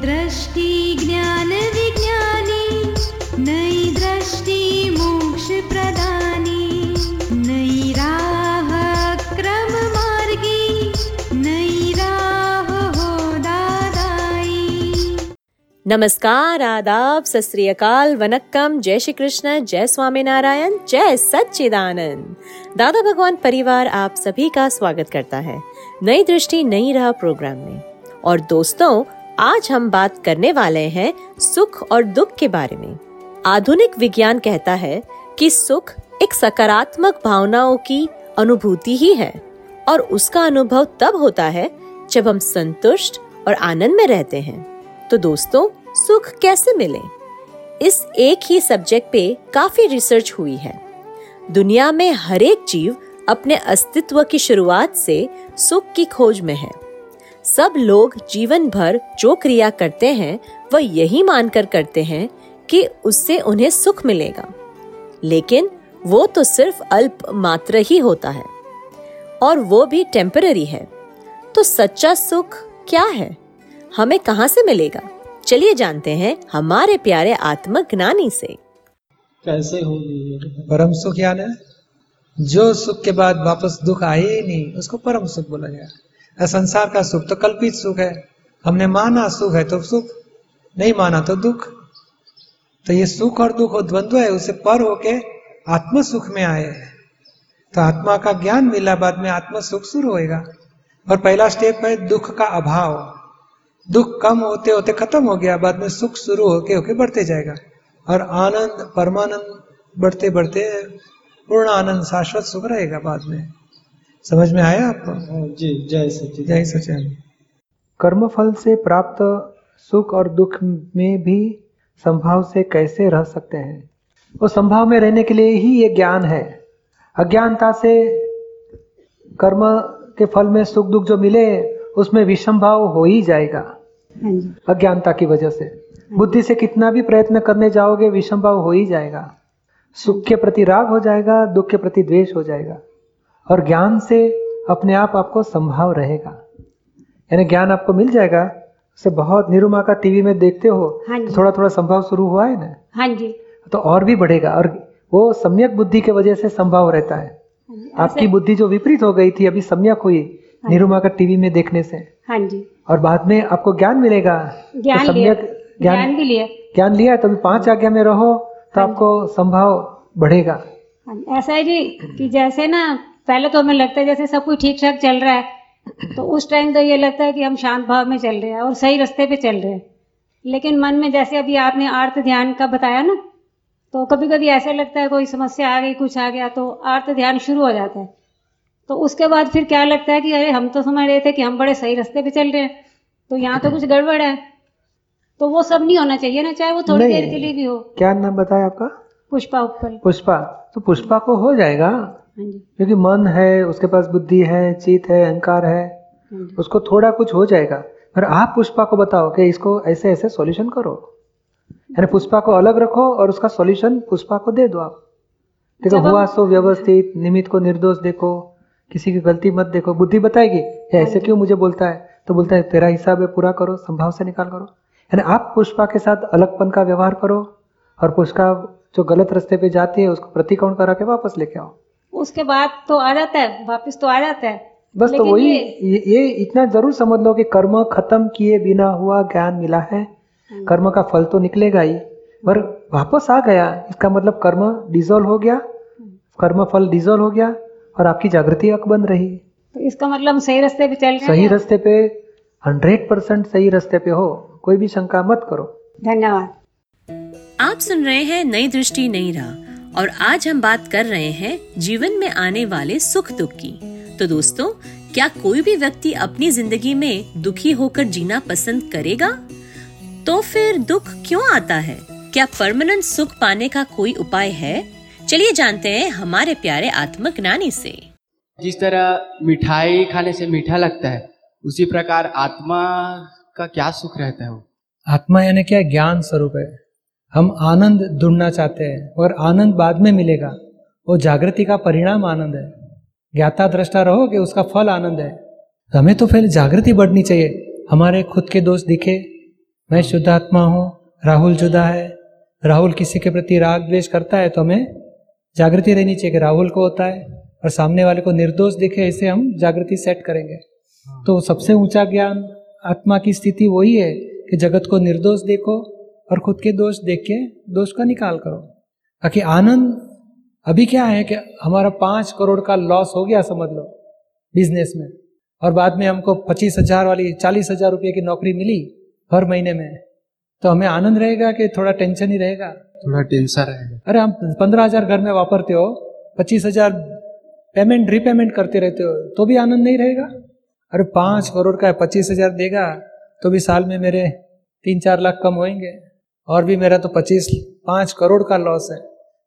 दृष्टि ज्ञान विज्ञानी नई दृष्टि मोक्ष प्रदानी नई राह क्रम मार्गी नई राह हो दादाई नमस्कार, आदाब सत वनक्कम, जय श्री कृष्ण जय स्वामी नारायण जय सच्चिदानंद। दादा भगवान परिवार आप सभी का स्वागत करता है नई दृष्टि, नई राह प्रोग्राम में। और दोस्तों आज हम बात करने वाले हैं सुख और दुख के बारे में। आधुनिक विज्ञान कहता है कि सुख एक सकारात्मक भावनाओं की अनुभूति ही है, और उसका अनुभव तब होता है जब हम संतुष्ट और आनंद में रहते हैं। तो दोस्तों, सुख कैसे मिले? इस एक ही सब्जेक्ट पे काफ़ी रिसर्च हुई है। दुनिया में हर एक जीव अपने अस्तित्व की शुरुआत से सुख की खोज में है। सब लोग जीवन भर जो क्रिया करते हैं वह यही मानकर करते हैं कि उससे उन्हें सुख मिलेगा। लेकिन वो तो सिर्फ़ अल्प मात्र ही होता है और वो भी टेम्पररी है। तो सच्चा सुख क्या है? हमें कहाँ से मिलेगा? चलिए जानते हैं हमारे प्यारे आत्मज्ञानी से। कैसे होगी परम सुख यानी? जो सुख के बाद वापस दुख आए ही नहीं उसको परम सुख बोला गया। संसार का सुख तो कल्पित सुख है। हमने माना सुख है तो सुख, नहीं माना तो दुख। तो ये सुख और दुख द्वंद्व है, उसे पर होके आत्म सुख में आए तो आत्मा का ज्ञान मिला, बाद में आत्म सुख शुरू होएगा। और पहला स्टेप है दुख का अभाव। दुख कम होते होते खत्म हो गया, बाद में सुख शुरू होके होके बढ़ते जाएगा। और आनंद, परमानंद बढ़ते बढ़ते पूर्ण आनंद, शाश्वत सुख रहेगा बाद में। समझ में आया आपको? हाँ, जी जय सच्ची जय सचिन कर्म फल से प्राप्त सुख और दुख में भी संभाव से कैसे रह सकते हैं? वो संभाव में रहने के लिए ही ये ज्ञान है। अज्ञानता से कर्म के फल में सुख दुख जो मिले उसमें विषम भाव हो ही जाएगा अज्ञानता की वजह से। बुद्धि से कितना भी प्रयत्न करने जाओगे विषम भाव हो ही जाएगा। सुख के प्रति राग हो जाएगा दुख के प्रति द्वेष हो जाएगा। और ज्ञान से अपने आप आपको संभाव रहेगा। यानी ज्ञान आपको मिल जाएगा उसे बहुत निरुमा का टीवी में देखते हो हाँ तो थोड़ा थोड़ा संभाव शुरू हुआ है ना? हाँ जी। तो और भी बढ़ेगा और वो सम्यक बुद्धि के वजह से संभाव रहता है। आपकी बुद्धि जो विपरीत हो गई थी अभी सम्यक हुई हाँ निरुमा का टीवी में देखने से। हाँ जी। और बाद में आपको ज्ञान मिलेगा तो ज्ञान लिया। सम्यक ज्ञान भी लिया। ज्ञान लिया है, तो अभी पाँच आज्ञा में रहो तो हाँ आपको संभाव बढ़ेगा। हाँ ऐसा है जी कि जैसे ना पहले तो हमें लगता है जैसे सब कुछ ठीक ठाक चल रहा है तो उस टाइम तो ये लगता है कि हम शांत भाव में चल रहे हैं और सही रास्ते पे चल रहे हैं। लेकिन मन में जैसे अभी आपने आर्त ध्यान का बताया ना तो कभी कभी ऐसा लगता है कोई समस्या आ गई कुछ आ गया तो आर्त ध्यान शुरू हो जाता है। तो उसके बाद फिर क्या लगता है कि अरे हम तो समझ रहे थे कि हम बड़े सही रास्ते पे चल रहे हैं तो यहाँ तो कुछ गड़बड़ है। तो वो सब नहीं होना चाहिए ना चाहे वो थोड़ी देर के लिए भी हो। क्या नाम बताया आपका? पुष्पा ऊपर पुष्पा तो पुष्पा को हो जाएगा। क्योंकि मन है उसके पास बुद्धि है चित है अहंकार है हाँ उसको थोड़ा कुछ हो जाएगा। पर आप पुष्पा को बताओ कि इसको ऐसे ऐसे सॉल्यूशन करो। यानी पुष्पा को अलग रखो और उसका सॉल्यूशन पुष्पा को दे दो आप। देखो हुआ सो व्यवस्थित निमित्त को निर्दोष देखो किसी की गलती मत देखो। बुद्धि बताएगी ऐसे क्यों मुझे बोलता है? तो बोलता है तेरा हिसाब है पूरा करो संभाव से निकाल करो। यानी आप पुष्पा के साथ अलगपन का व्यवहार करो और पुष्पा जो गलत रास्ते पे जाती है उसको प्रतिकोण करा के वापस लेके आओ। उसके बाद तो आ जाता है वापस तो आ जाता है। बस तो वही ये- ये, इतना ज़रूर समझ लो कि कर्म खत्म किए बिना हुआ ज्ञान मिला है। कर्म का फल तो निकलेगा ही। पर वापस आ गया इसका मतलब कर्म डिजोल्व हो गया। कर्म फल डिजोल्व हो गया और आपकी जागृति अकबंद रही। तो इसका मतलब सही रास्ते पे चल रहे सही रास्ते पे हंड्रेड परसेंट सही रास्ते पे हो। कोई भी शंका मत करो। धन्यवाद। आप सुन रहे हैं नई दृष्टि नई राह। और आज हम बात कर रहे हैं जीवन में आने वाले सुख दुख की। तो दोस्तों क्या कोई भी व्यक्ति अपनी ज़िंदगी में दुखी होकर जीना पसंद करेगा? तो फिर दुख क्यों आता है? क्या परमानेंट सुख पाने का कोई उपाय है? चलिए जानते हैं हमारे प्यारे आत्मज्ञानी से। जिस तरह मिठाई खाने से मीठा लगता है उसी प्रकार आत्मा का क्या सुख रहता है वो? आत्मा यानी क्या? ज्ञान स्वरूप है। हम आनंद ढूंढना चाहते हैं और आनंद बाद में मिलेगा। वो जागृति का परिणाम आनंद है। ज्ञाता दृष्टा रहो कि उसका फल आनंद है। हमें तो पहले जागृति बढ़नी चाहिए। हमारे खुद के दोष दिखे। मैं शुद्ध आत्मा हूँ, राहुल जुदा है। राहुल किसी के प्रति राग द्वेष करता है तो हमें जागृति रहनी चाहिए कि राहुल को होता है और सामने वाले को निर्दोष दिखे ऐसे हम जागृति सेट करेंगे। तो सबसे ऊँचा ज्ञान आत्मा की स्थिति वही है कि जगत को निर्दोष देखो और खुद के दोष देख के दोष का निकाल करो। ताकि आनंद अभी क्या है कि हमारा पाँच करोड़ का लॉस हो गया समझ लो बिज़नेस में। और बाद में हमको पच्चीस हज़ार वाली चालीस हज़ार रुपये की नौकरी मिली हर महीने में तो हमें आनंद रहेगा कि थोड़ा टेंशन ही रहेगा? थोड़ा टेंशन रहेगा। अरे हम पंद्रह हज़ार घर में वापरते हो पच्चीस हज़ार पेमेंट रीपेमेंट करते रहते हो तो भी आनंद नहीं रहेगा? अरे पाँच करोड़ का पच्चीस हज़ार देगा तो भी साल में मेरे तीन चार लाख कम होंगे और भी मेरा तो पच्चीस, पाँच करोड़ का लॉस है।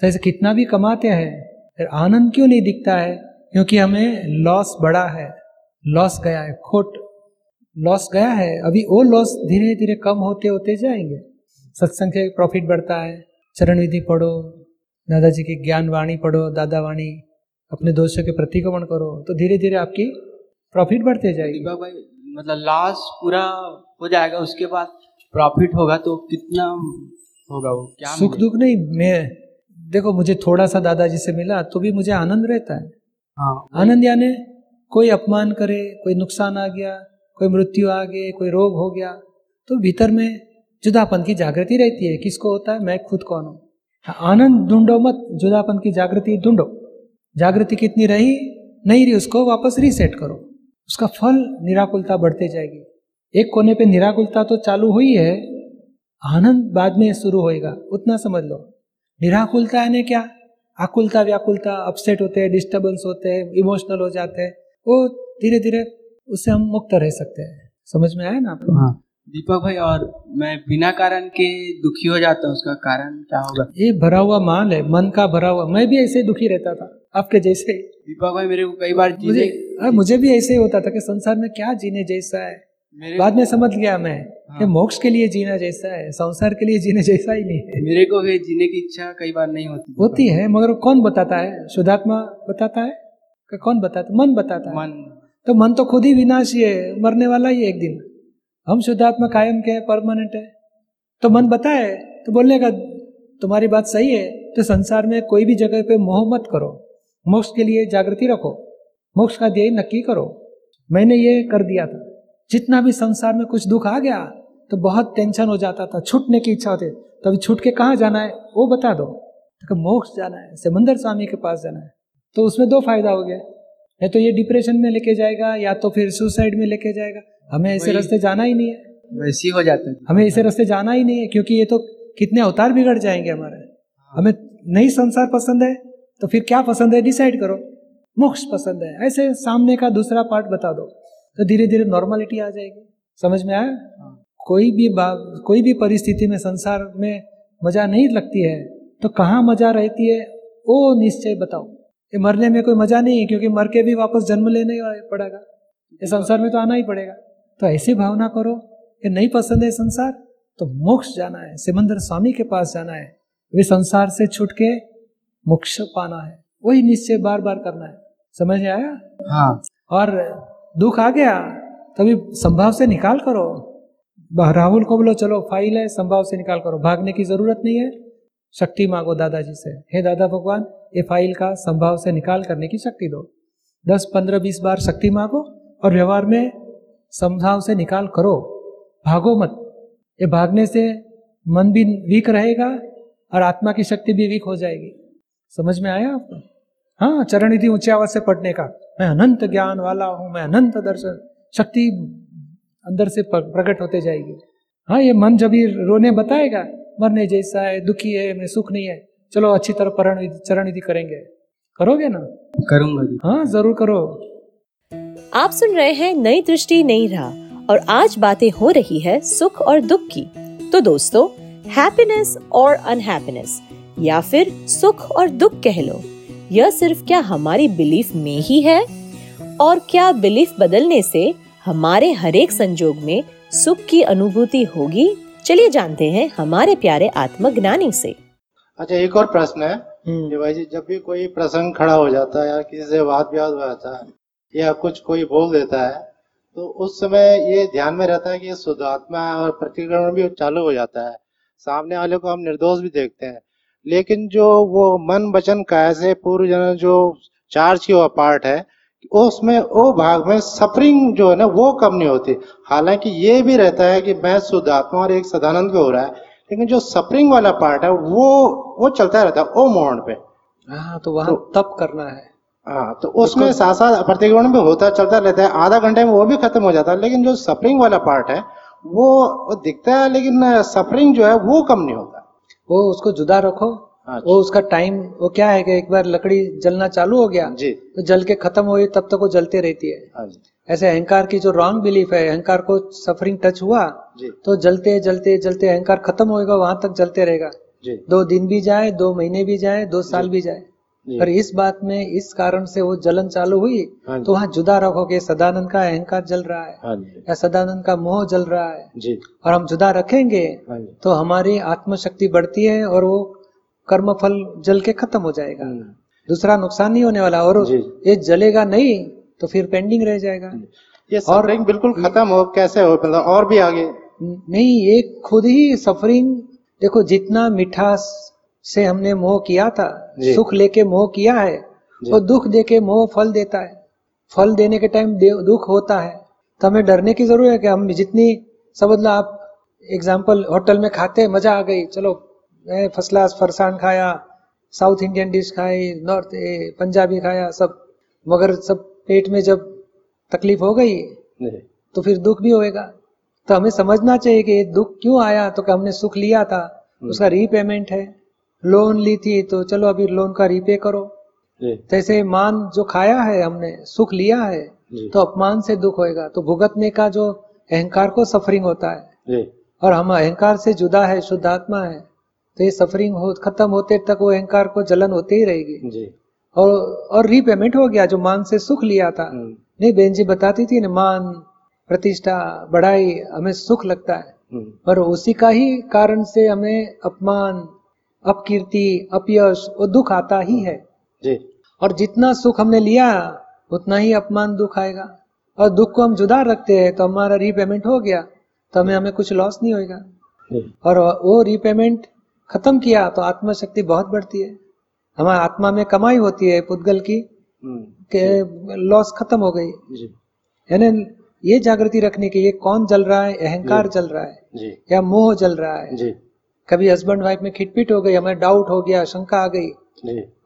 तो ऐसे कितना भी कमाते हैं, फिर आनंद क्यों नहीं दिखता है? क्योंकि हमें लॉस बड़ा है। लॉस गया है, खोट। लॉस गया है, अभी वो लॉस धीरे धीरे कम होते होते जाएँगे। सत्संग के प्रॉफिट बढ़ता है, चरण विधि पढ़ो, दादाजी की ज्ञान वाणी पढ़ो, दादा वाणी, अपने दोषों के प्रतिक्रमण करो तो धीरे धीरे आपकी प्रॉफिट बढ़ते जाएगी। भाई मतलब लॉस पूरा हो जाएगा, उसके बाद प्रॉफिट होगा तो कितना होगा वो? क्या सुख दुख नहीं मैं देखो मुझे थोड़ा सा दादाजी से मिला तो भी मुझे आनंद रहता है। हाँ आनंद यानी कोई अपमान करे कोई नुकसान आ गया कोई मृत्यु आ गई कोई रोग हो गया तो भीतर में जुदापन की जागृति रहती है। किसको होता है? मैं खुद कौन हूँ? हाँ, आनंद ढूंढो मत जुदापन की जागृति ढूंढो। जागृति कितनी रही नहीं रही उसको वापस रीसेट करो। उसका फल निराकुलता बढ़ते जाएगी। एक कोने पे निराकुलता तो चालू हुई है आनंद बाद में शुरू होएगा उतना समझ लो। निराकुलता यानी क्या? आकुलता व्याकुलता अपसेट होते हैं डिस्टर्बेंस होते हैं इमोशनल हो जाते हैं। वो धीरे धीरे उससे हम मुक्त रह सकते हैं। समझ में आया ना आपको? हाँ। दीपक भाई और मैं बिना कारण के दुखी हो जाता हूँ उसका कारण क्या होगा? ये भरा हुआ माल है मन का भरा हुआ। मैं भी ऐसे ही दुखी रहता था आपके जैसे। दीपक भाई मेरे को कई बार मुझे जीने हाँ, मुझे भी ऐसे ही होता था कि संसार में क्या जीने जैसा है। बाद में समझ गया मैं कि हाँ। मोक्ष के लिए जीना जैसा है संसार के लिए जीने जैसा ही नहीं है। मेरे को भी जीने की इच्छा कई बार नहीं होती। होती है मगर कौन बताता है? शुद्धात्मा बताता है? कि कौन बताता मन बताता है। मन। तो मन तो खुद ही विनाशी है मरने वाला ही एक दिन। हम शुद्धात्मा कायम के हैं परमानेंट है। तो मन बताए तो बोलने का तुम्हारी बात सही है तो संसार में कोई भी जगह पे मोह मत करो। मोक्ष के लिए जागृति रखो। मोक्ष का ध्येय नक्की करो। मैंने ये कर दिया था। जितना भी संसार में कुछ दुख आ गया तो बहुत टेंशन हो जाता था छूटने की इच्छा होती। तो अभी छूट के कहाँ जाना है? वो बता दो। तो मोक्ष जाना है समंदर स्वामी के पास जाना है। तो उसमें दो फ़ायदा हो गया। या तो ये डिप्रेशन में लेके जाएगा या तो फिर सुसाइड में लेके जाएगा। हमें ऐसे रास्ते जाना ही नहीं है। वैसी हो जाते है। हमें ऐसे रास्ते जाना ही नहीं है क्योंकि ये तो कितने अवतार बिगड़ जाएँगे हमारे। हमें नहीं संसार पसंद है तो फिर क्या पसंद है? डिसाइड करो। मोक्ष पसंद है। ऐसे सामने का दूसरा पार्ट बता दो। तो धीरे धीरे नॉर्मलिटी आ जाएगी। समझ में आया? कोई भी कोई भी परिस्थिति में संसार में मज़ा नहीं लगती है तो कहाँ मज़ा रहती है वो निश्चय बताओ। ये मरने में कोई मज़ा नहीं है क्योंकि मर के भी वापस जन्म लेने पड़ेगा। ये संसार में तो आना ही पड़ेगा। तो ऐसी भावना करो कि नहीं पसंद है संसार तो मोक्ष जाना है सिमंदर स्वामी के पास जाना है। वे संसार से छूट के मोक्ष पाना है। वही निश्चय बार बार करना है। समझ में आया? हाँ। और दुख आ गया, तभी संभाव से निकाल करो। राहुल को बोलो, चलो फ़ाइल है, संभाव से निकाल करो। भागने की ज़रूरत नहीं है। शक्ति मांगो दादाजी से। हे दादा भगवान, ये फ़ाइल का संभाव से निकाल करने की शक्ति दो। दस, पंद्रह, बीस बार शक्ति मांगो और व्यवहार में संभाव से निकाल करो। भागो मत। ये भागने से मन भी वीक रहेगा और आत्मा की शक्ति भी वीक हो जाएगी। समझ में आया आपको? हाँ चरण निधि ऊँची आवाज़ से पढ़ने का। मैं अनंत ज्ञान वाला हूँ मैं अनंत दर्शन शक्ति अंदर से प्रकट होते जाएगी। हाँ ये मन जब ये रोने बताएगा मरने जैसा है दुखी है मैं सुख नहीं है चलो अच्छी तरह परण चरण विधि करेंगे। करोगे ना? करूँगा जी। हाँ ज़रूर करो। आप सुन रहे हैं नई दृष्टि नई राह और आज बातें हो रही है सुख और दुख की। तो दोस्तों हैप्पीनेस और अनहैप्पीनेस या फिर सुख और दुख कह लो। यह सिर्फ़ क्या हमारी बिलीफ में ही है? और क्या बिलीफ बदलने से हमारे हरेक संजोग में सुख की अनुभूति होगी? चलिए जानते हैं हमारे प्यारे आत्मज्ञानी से। अच्छा एक और प्रश्न है। हम्म, कि भाई जी जब भी कोई प्रसंग खड़ा हो जाता है या किसी से वाद विवाद हो जाता है या कुछ कोई बोल देता है तो उस समय ये ध्यान में रहता है कि ये शुद्धात्मा है और प्रतिक्रमण भी चालू हो जाता है। सामने वाले को हम निर्दोष भी देखते हैं। लेकिन जो वो मन वचन काय से पूर्व जन जो चार्ज की हुआ पार्ट है उसमें वो भाग में सफरिंग जो है ना वो कम नहीं होती। हालाँकि ये भी रहता है कि मैं शुद्धात्मा और एक सदानंद को हो रहा है लेकिन जो सफरिंग वाला पार्ट है वो वो चलता रहता है ओ मोहन पे। हाँ तो वहाँ तप करना है। हाँ तो उसमें साथ साथ प्रतिक्रमण भी होता चलता रहता है आधा घंटे में वो भी खत्म हो जाता है लेकिन जो सफरिंग वाला पार्ट है वो, वो दिखता है लेकिन सफरिंग जो है वो कम नहीं होता। वो उसको जुदा रखो। हाँ वो उसका टाइम वो क्या है कि एक बार लकड़ी जलना चालू हो गया जी। तो जल के खत्म हो गई तब तक वो जलते रहती है। हाँ ऐसे अहंकार की जो रॉन्ग बिलीफ है अहंकार को सफरिंग टच हुआ जी। तो जलते जलते जलते अहंकार खत्म होएगा वहाँ तक जलते रहेगा। जी। दो दिन भी जाए दो महीने भी जाए दो साल भी जाए। पर इस बात में इस कारण से वो जलन चालू हुई हाँ तो वहाँ जुदा रखोगे सदानंद का अहंकार जल रहा है हाँ या सदानंद का मोह जल रहा है। जी। और हम जुदा रखेंगे हाँ तो हमारी आत्मशक्ति बढ़ती है और वो कर्म फल जल के खत्म हो जाएगा। दूसरा नुकसान नहीं होने वाला और ये जलेगा नहीं तो फिर पेंडिंग रह जाएगा। ये और- बिल्कुल खत्म हो कैसे हो मतलब और भी आगे? नहीं ये खुद ही सफरिंग देखो जितना मिठास से हमने मोह किया था। सुख लेके मोह किया है। वो दुख देके मोह फल देता है। फल देने के टाइम दुख होता है। तो हमें डरने की ज़रूरत है कि हम जितनी समझ लो आप एग्ज़ाम्पल होटल में खाते मज़ा आ गई। चलो फ़र्स्ट क्लास फरसान खाया साउथ इंडियन डिश खाई नॉर्थ पंजाबी खाया सब। मगर सब पेट में जब तकलीफ़ हो गई तो फिर दुख भी होएगा। तो हमें समझना चाहिए कि ये दुख क्यों आया? तो कि हमने सुख लिया था। उसका रीपेमेंट है। लोन ली थी तो चलो अभी लोन का रीपे करो। जैसे मान जो खाया है हमने सुख लिया है तो अपमान से दुख होएगा। तो भुगतने का जो अहंकार को सफरिंग होता है। और हम अहंकार से जुदा है शुद्धात्मा है तो ये सफरिंग हो खत्म होते तक वो अहंकार को जलन होती ही रहेगी। और और रीपेमेंट हो गया जो मान से सुख लिया था। हम्म, नहीं बहन जी बताती थी ना मान प्रतिष्ठा बढ़ाई हमें सुख लगता है। हम्म, पर उसी का ही कारण से हमें अपमान अपकीर्ति अपयश और दुख आता ही है। जी। और जितना सुख हमने लिया उतना ही अपमान दुख आएगा। और दुख को हम जुदा रखते हैं तो हमारा रीपेमेंट हो गया तो हमें हमें कुछ लॉस नहीं होगा और वो रीपेमेंट खत्म किया तो आत्मा शक्ति बहुत बढ़ती है। हमारे आत्मा में कमाई होती है पुद्गल की हम्म, के लॉस खत्म हो गई। यानी ये जागृति रखने के लिए कौन जल रहा है? अहंकार जल रहा है। या मोह जल रहा है। जी। कभी हस्बैंड वाइफ में खिटपिट हो गई हमें डाउट हो गया शंका आ गई।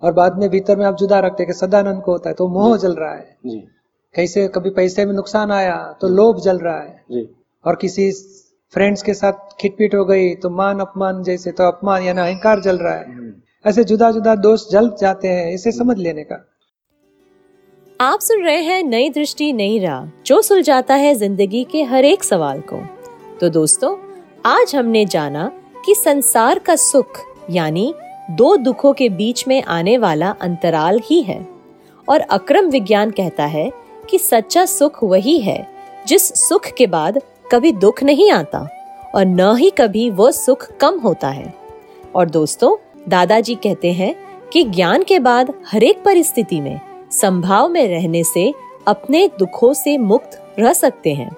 और बाद में भीतर में आप जुदा रखते हैं कि सदानंद को होता है तो मोह जल रहा है। जी। कैसे कभी पैसे में नुकसान आया तो लोभ जल रहा है। और किसी फ्रेंड्स के साथ खिटपिट हो गई तो मान अपमान जैसे तो अपमान यानी अहंकार जल रहा है। ऐसे जुदा जुदा दोष जल जाते हैं इसे समझ लेने का। आप सुन रहे हैं नई दृष्टि नई राह जो सुलझाता है ज़िंदगी के हर एक सवाल को। तो दोस्तों आज हमने जाना कि संसार का सुख, यानी दो दुखों के बीच में आने वाला अंतराल ही है। और अक्रम विज्ञान कहता है कि सच्चा सुख वही है, जिस सुख के बाद कभी दुख नहीं आता, और न ही कभी वो सुख कम होता है। और दोस्तों, दादाजी कहते हैं कि ज्ञान के बाद हरेक परिस्थिति में, संभाव में रहने से अपने दुखों से मुक्त रह सकते हैं।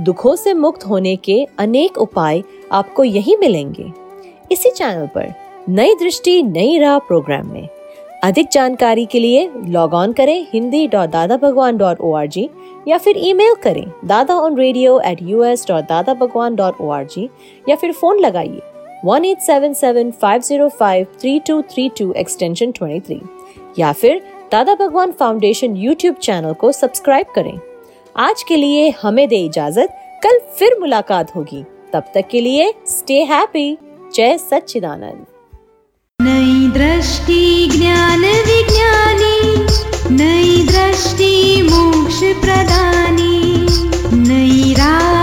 दुखों से मुक्त होने के अनेक उपाय आपको यही मिलेंगे। इसी चैनल पर नई दृष्टि, नई राह प्रोग्राम में। अधिक जानकारी के लिए लॉग ऑन करें Hindi dot Dada Bhagwan dot O R G या फिर ईमेल करें Dada on radio at U S dot Dada Bhagwan dot O R G या फिर फ़ोन लगाइए one eight seven seven five zero five three two three two extension twenty three या फिर Dada Bhagwan foundation YouTube channel को subscribe करें। आज के लिए हमें दे इजाज़त। कल फिर मुलाकात होगी। तब तक के लिए स्टे हैप्पी जय सच्चिदानंद। नई दृष्टि, ज्ञान विज्ञानी। नई दृष्टि, मोक्ष प्रदानी। नई राह